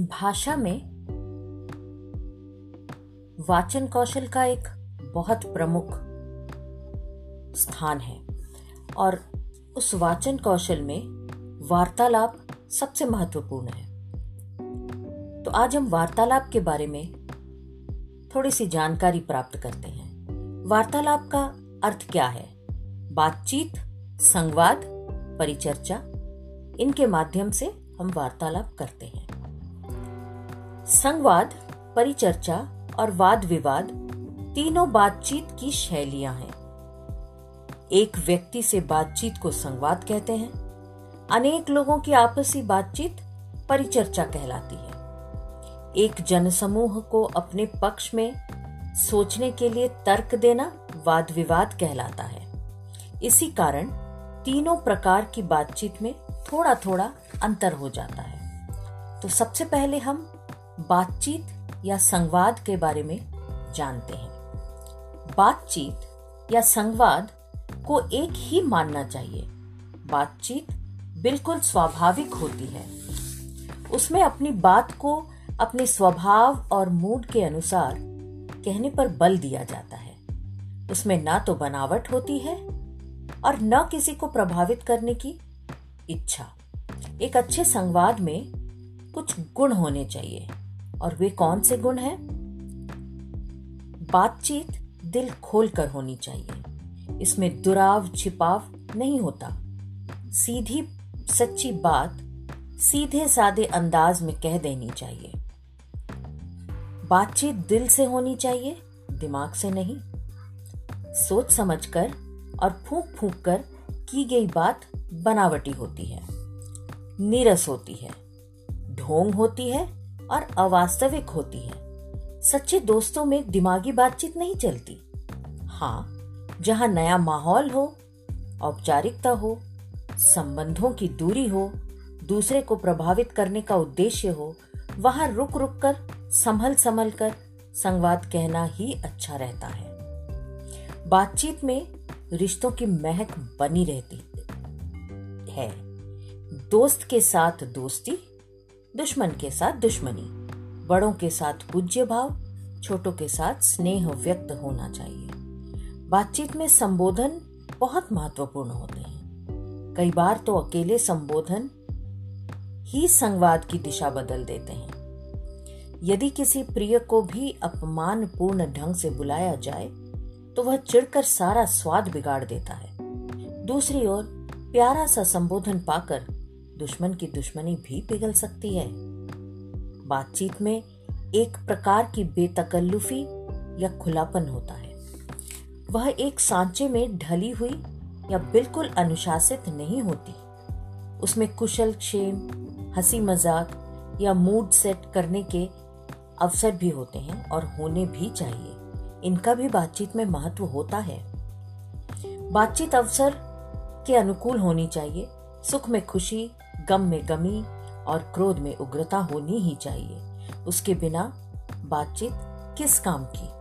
भाषा में वाचन कौशल का एक बहुत प्रमुख स्थान है और उस वाचन कौशल में वार्तालाप सबसे महत्वपूर्ण है। तो आज हम वार्तालाप के बारे में थोड़ी सी जानकारी प्राप्त करते हैं। वार्तालाप का अर्थ क्या है? बातचीत, संवाद, परिचर्चा, इनके माध्यम से हम वार्तालाप करते हैं। संवाद, परिचर्चा और वाद विवाद तीनों बातचीत की शैलियाँ हैं। एक व्यक्ति से बातचीत को संवाद कहते हैं। अनेक लोगों की आपसी बातचीत परिचर्चा कहलाती है। एक जनसमूह को अपने पक्ष में सोचने के लिए तर्क देना वाद विवाद कहलाता है। इसी कारण तीनों प्रकार की बातचीत में थोड़ा थोड़ा अंतर हो जाता है। तो सबसे पहले हम बातचीत या संवाद के बारे में जानते हैं। बातचीत या संवाद को एक ही मानना चाहिए। बातचीत बिल्कुल स्वाभाविक होती है। उसमें अपनी बात को अपने स्वभाव और मूड के अनुसार कहने पर बल दिया जाता है। उसमें ना तो बनावट होती है और न किसी को प्रभावित करने की इच्छा। एक अच्छे संवाद में कुछ गुण होने चाहिए। और वे कौन से गुण हैं? बातचीत दिल खोलकर होनी चाहिए। इसमें दुराव, छिपाव नहीं होता। सीधी, सच्ची बात सीधे, सादे अंदाज में कह देनी चाहिए। बातचीत दिल से होनी चाहिए, दिमाग से नहीं। सोच समझकर और फूक फूक कर की गई बात बनावटी होती है। नीरस होती है। ढोंग होती है और अवास्तविक होती है। सच्चे दोस्तों में दिमागी बातचीत नहीं चलती। हाँ जहाँ नया माहौल हो, औपचारिकता हो, संबंधों की दूरी हो, दूसरे को प्रभावित करने का उद्देश्य हो, वहाँ रुक रुक कर संभल संभल कर संवाद कहना ही अच्छा रहता है। बातचीत में रिश्तों की महक बनी रहती है। दोस्त के साथ दोस्ती दुश्मन के साथ दुश्मनी, बड़ों के साथ पूज्य भाव, छोटों के साथ स्नेह व्यक्त होना चाहिए। बातचीत में संबोधन बहुत महत्वपूर्ण होते हैं। कई बार तो अकेले संबोधन ही संवाद की दिशा बदल देते हैं। यदि किसी प्रिय को भी अपमानपूर्ण ढंग से बुलाया जाए तो वह चिढ़कर सारा स्वाद बिगाड़ देता है। दूसरी ओर, प्यारा सा संबोधन पाकर दुश्मन की दुश्मनी भी पिघल सकती है। बातचीत में एक प्रकार की बेतकल्लुफी या खुलापन होता है। वह एक सांचे में ढली हुई या बिल्कुल अनुशासित नहीं होती। उसमें कुशल क्षेम, हँसी मज़ाक या मूड सेट करने के अवसर भी होते हैं और होने भी चाहिए। इनका भी बातचीत में महत्व होता है। बातचीत अवसर के अनुकूल होनी चाहिए। सुख में खुशी गम में कमी और क्रोध में उग्रता होनी ही चाहिए। उसके बिना बातचीत किस काम की?